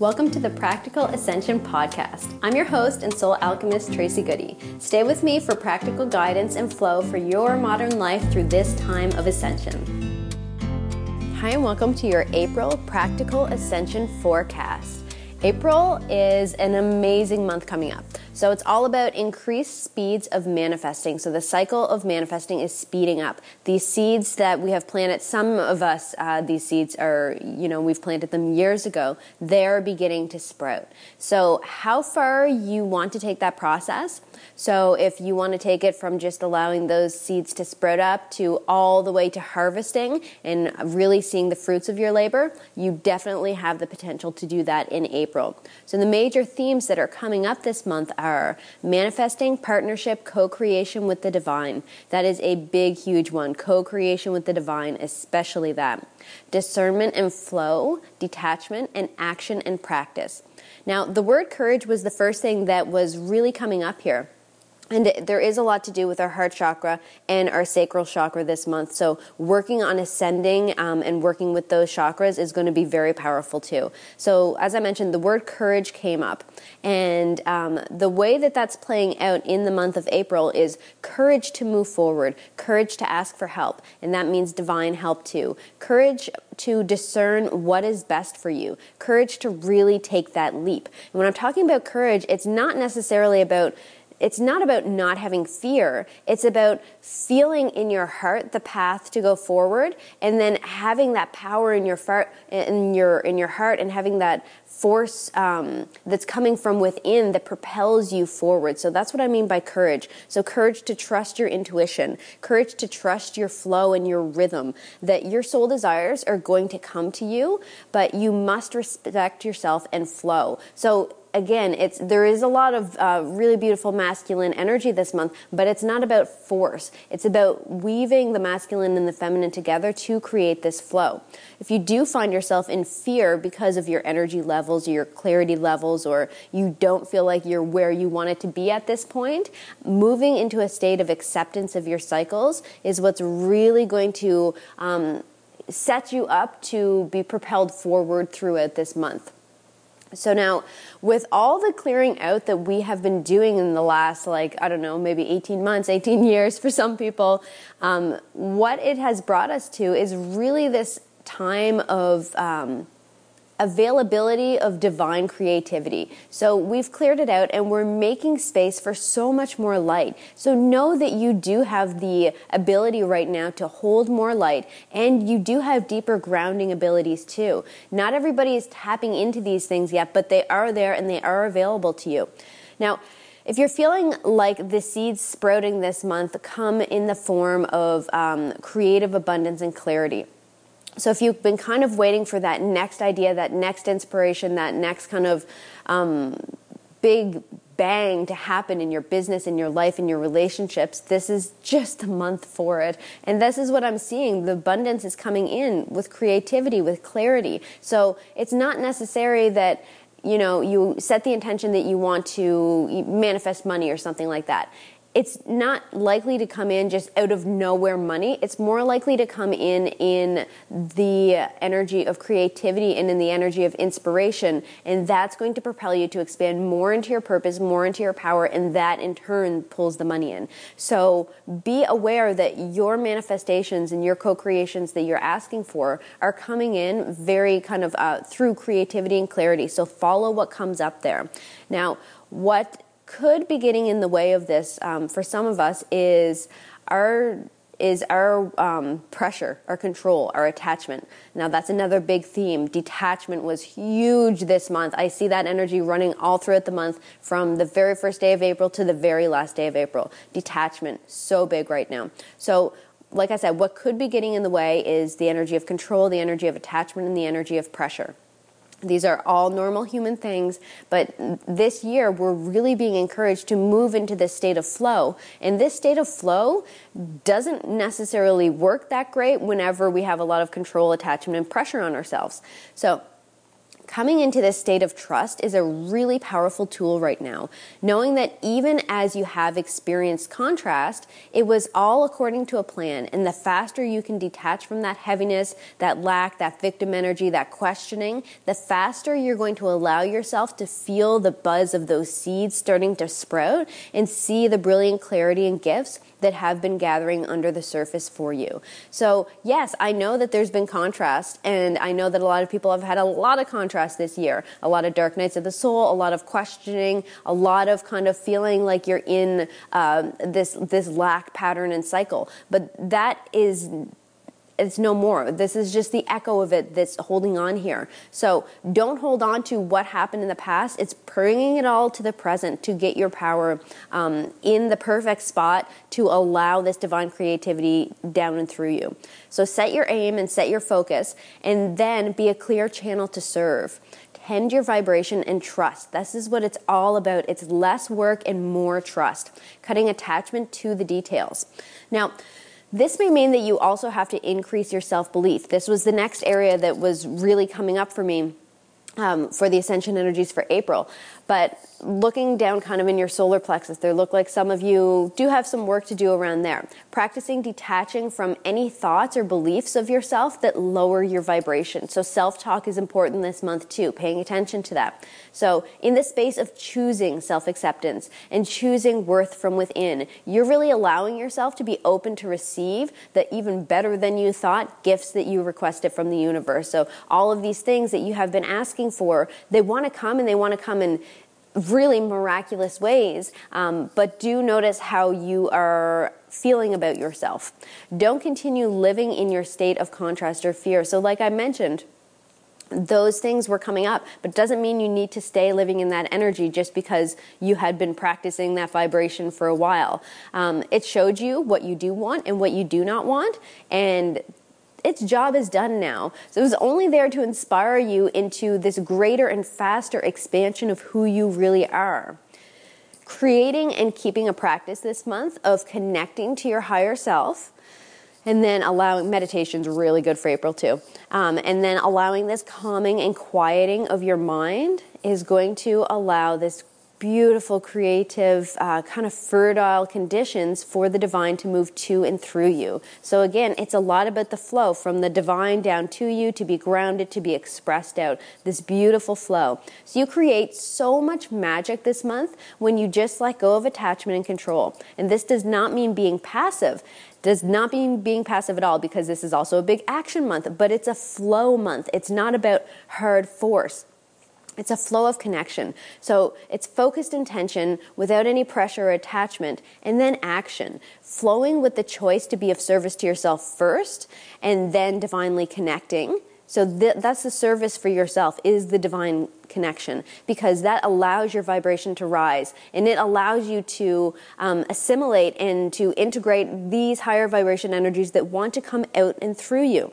Welcome to the Practical Ascension Podcast. I'm your host and soul alchemist, Tracy Goody. Stay with me for practical guidance and flow for your modern life through this time of ascension. Hi, and welcome to your April Practical Ascension Forecast. April is an amazing month coming up. So it's all about increased speeds of manifesting. So the cycle of manifesting is speeding up. These seeds that we have planted, some of us, uh, these seeds are, you know, we've planted them years ago. They're beginning to sprout. So how far you want to take that process? So if you want to take it from just allowing those seeds to sprout up to all the way to harvesting and really seeing the fruits of your labor, you definitely have the potential to do that in April. So the major themes that are coming up this month manifesting, partnership, co creation with the divine. That is a big, huge one. Co creation with the divine, especially that. Discernment and flow, detachment, and action and practice. Now, the word courage was the first thing that was really coming up here. And there is a lot to do with our heart chakra and our sacral chakra this month. So, working on ascending um, and working with those chakras is going to be very powerful too. So, as I mentioned, the word courage came up. And um, the way that that's playing out in the month of April is courage to move forward, courage to ask for help. And that means divine help too. Courage to discern what is best for you, courage to really take that leap. And when I'm talking about courage, it's not necessarily about it's not about not having fear. It's about feeling in your heart the path to go forward and then having that power in your far, in your in your heart and having that force um, that's coming from within that propels you forward. So that's what I mean by courage. So courage to trust your intuition, courage to trust your flow and your rhythm that your soul desires are going to come to you, but you must respect yourself and flow. So again, it's there is a lot of uh, really beautiful masculine energy this month, but it's not about force. It's about weaving the masculine and the feminine together to create this flow. If you do find yourself in fear because of your energy levels, your clarity levels, or you don't feel like you're where you want it to be at this point, moving into a state of acceptance of your cycles is what's really going to um, set you up to be propelled forward throughout this month. So now, with all the clearing out that we have been doing in the last, like, I don't know, maybe 18 months, 18 years for some people, um, what it has brought us to is really this time of um, availability of divine creativity. So we've cleared it out and we're making space for so much more light. So know that you do have the ability right now to hold more light and you do have deeper grounding abilities too. Not everybody is tapping into these things yet, but they are there and they are available to you. Now, if you're feeling like the seeds sprouting this month come in the form of um, creative abundance and clarity, so if you've been kind of waiting for that next idea, that next inspiration, that next kind of um, big bang to happen in your business, in your life, in your relationships, this is just the month for it. And this is what I'm seeing. The abundance is coming in with creativity, with clarity. So it's not necessary that you know you set the intention that you want to manifest money or something like that it's not likely to come in just out of nowhere money. It's more likely to come in in the energy of creativity and in the energy of inspiration. And that's going to propel you to expand more into your purpose, more into your power, and that in turn pulls the money in. So be aware that your manifestations and your co creations that you're asking for are coming in very kind of uh, through creativity and clarity. So follow what comes up there. Now, what could be getting in the way of this um, for some of us is our is our um, pressure, our control, our attachment. Now, that's another big theme. Detachment was huge this month. I see that energy running all throughout the month from the very first day of April to the very last day of April. Detachment, so big right now. So, like I said, what could be getting in the way is the energy of control, the energy of attachment, and the energy of pressure. These are all normal human things, but this year we're really being encouraged to move into this state of flow. And this state of flow doesn't necessarily work that great whenever we have a lot of control, attachment, and pressure on ourselves. So, coming into this state of trust is a really powerful tool right now. Knowing that even as you have experienced contrast, it was all according to a plan. And the faster you can detach from that heaviness, that lack, that victim energy, that questioning, the faster you're going to allow yourself to feel the buzz of those seeds starting to sprout and see the brilliant clarity and gifts that have been gathering under the surface for you. So, yes, I know that there's been contrast, and I know that a lot of people have had a lot of contrast this year. A lot of dark nights of the soul, a lot of questioning, a lot of kind of feeling like you're in um, this this lack pattern and cycle. But that is it's no more. This is just the echo of it that's holding on here. So don't hold on to what happened in the past. It's bringing it all to the present to get your power um, in the perfect spot to allow this divine creativity down and through you. So set your aim and set your focus, and then be a clear channel to serve. Tend your vibration and trust. This is what it's all about. It's less work and more trust, cutting attachment to the details. Now, this may mean that you also have to increase your self belief. This was the next area that was really coming up for me um, for the Ascension Energies for April. But looking down kind of in your solar plexus, there look like some of you do have some work to do around there. Practicing detaching from any thoughts or beliefs of yourself that lower your vibration. So self talk is important this month too, paying attention to that. So in the space of choosing self acceptance and choosing worth from within, you're really allowing yourself to be open to receive the even better than you thought gifts that you requested from the universe. So all of these things that you have been asking for, they want to come and they want to come in really miraculous ways, um, but do notice how you are feeling about yourself. Don't continue living in your state of contrast or fear. So, like I mentioned, those things were coming up, but doesn't mean you need to stay living in that energy just because you had been practicing that vibration for a while. Um, it showed you what you do want and what you do not want, and its job is done now. So it was only there to inspire you into this greater and faster expansion of who you really are. Creating and keeping a practice this month of connecting to your higher self. And then allowing meditation's really good for April too. Um, and then allowing this calming and quieting of your mind is going to allow this beautiful, creative, uh, kind of fertile conditions for the divine to move to and through you. So, again, it's a lot about the flow from the divine down to you to be grounded, to be expressed out. This beautiful flow. So, you create so much magic this month when you just let go of attachment and control. And this does not mean being passive does not mean being passive at all because this is also a big action month, but it's a flow month. It's not about hard force. It's a flow of connection. So it's focused intention without any pressure or attachment, and then action, flowing with the choice to be of service to yourself first, and then divinely connecting. So th- that's the service for yourself is the divine connection because that allows your vibration to rise and it allows you to um, assimilate and to integrate these higher vibration energies that want to come out and through you.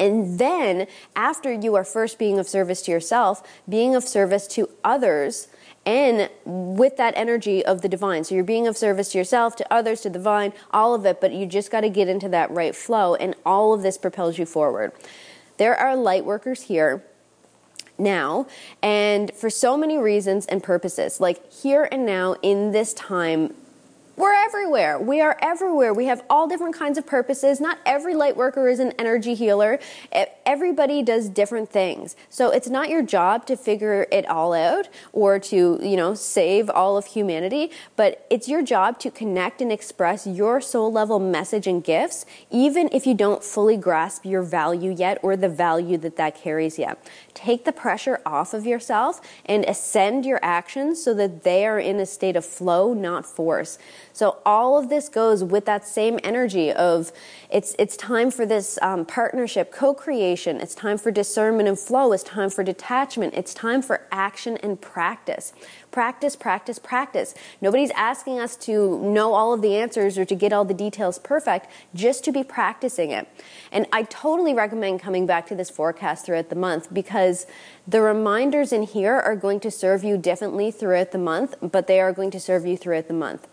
And then, after you are first being of service to yourself, being of service to others, and with that energy of the divine. So you're being of service to yourself, to others, to the divine, all of it, but you just got to get into that right flow, and all of this propels you forward. There are light workers here now and for so many reasons and purposes like here and now in this time we're everywhere. We are everywhere. We have all different kinds of purposes. Not every light worker is an energy healer. Everybody does different things. So it's not your job to figure it all out or to, you know, save all of humanity, but it's your job to connect and express your soul level message and gifts, even if you don't fully grasp your value yet or the value that that carries yet. Take the pressure off of yourself and ascend your actions so that they are in a state of flow, not force. So all of this goes with that same energy of it's it's time for this um, partnership, co-creation. It's time for discernment and flow. It's time for detachment. It's time for action and practice. Practice, practice, practice. Nobody's asking us to know all of the answers or to get all the details perfect, just to be practicing it. And I totally recommend coming back to this forecast throughout the month because the reminders in here are going to serve you differently throughout the month, but they are going to serve you throughout the month.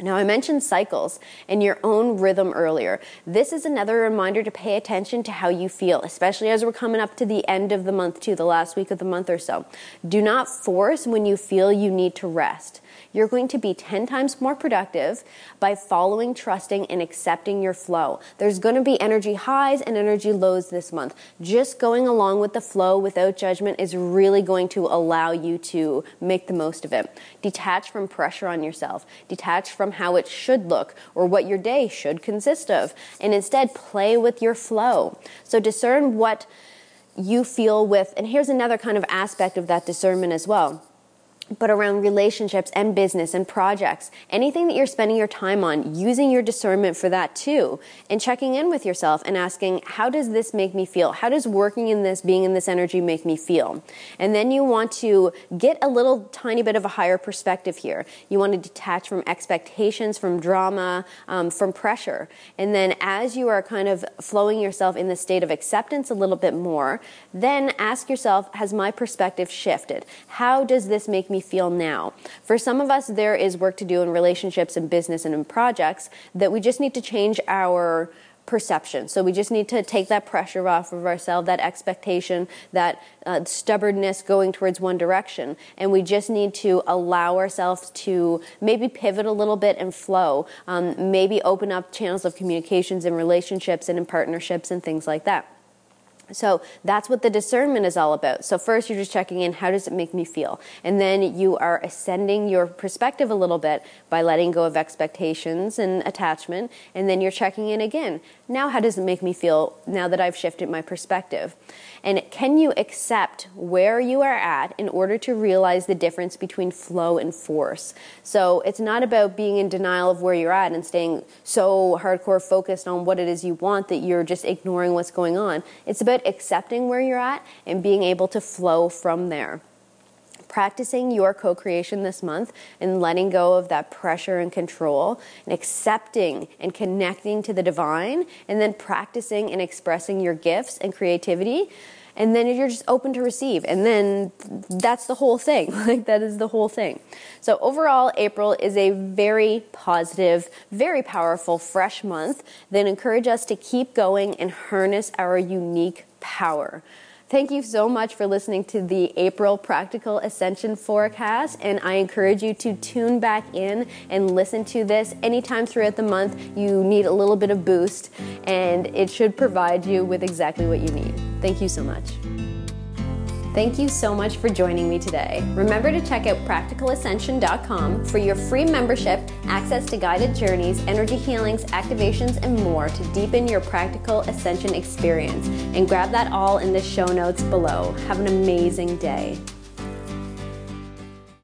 Now, I mentioned cycles and your own rhythm earlier. This is another reminder to pay attention to how you feel, especially as we're coming up to the end of the month, too, the last week of the month or so. Do not force when you feel you need to rest you're going to be 10 times more productive by following, trusting, and accepting your flow. There's going to be energy highs and energy lows this month. Just going along with the flow without judgment is really going to allow you to make the most of it. Detach from pressure on yourself, detach from how it should look or what your day should consist of, and instead play with your flow. So discern what you feel with, and here's another kind of aspect of that discernment as well but around relationships and business and projects, anything that you're spending your time on, using your discernment for that too, and checking in with yourself and asking, how does this make me feel? How does working in this, being in this energy make me feel? And then you want to get a little tiny bit of a higher perspective here. You want to detach from expectations, from drama, um, from pressure. And then as you are kind of flowing yourself in the state of acceptance a little bit more, then ask yourself, has my perspective shifted? How does this make me me feel now. For some of us, there is work to do in relationships and business and in projects that we just need to change our perception. So we just need to take that pressure off of ourselves, that expectation, that uh, stubbornness going towards one direction. And we just need to allow ourselves to maybe pivot a little bit and flow, um, maybe open up channels of communications in relationships and in partnerships and things like that. So that's what the discernment is all about. So first you're just checking in, how does it make me feel? And then you are ascending your perspective a little bit by letting go of expectations and attachment. And then you're checking in again. Now how does it make me feel now that I've shifted my perspective? And can you accept where you are at in order to realize the difference between flow and force? So it's not about being in denial of where you're at and staying so hardcore focused on what it is you want that you're just ignoring what's going on. It's about accepting where you're at and being able to flow from there practicing your co creation this month and letting go of that pressure and control and accepting and connecting to the divine, and then practicing and expressing your gifts and creativity. And then you're just open to receive. And then that's the whole thing. like, that is the whole thing. So, overall, April is a very positive, very powerful, fresh month that encourage us to keep going and harness our unique power. Thank you so much for listening to the April Practical Ascension Forecast, and I encourage you to tune back in and listen to this anytime throughout the month. You need a little bit of boost, and it should provide you with exactly what you need. Thank you so much. Thank you so much for joining me today. Remember to check out practicalascension.com for your free membership, access to guided journeys, energy healings, activations, and more to deepen your practical ascension experience. And grab that all in the show notes below. Have an amazing day.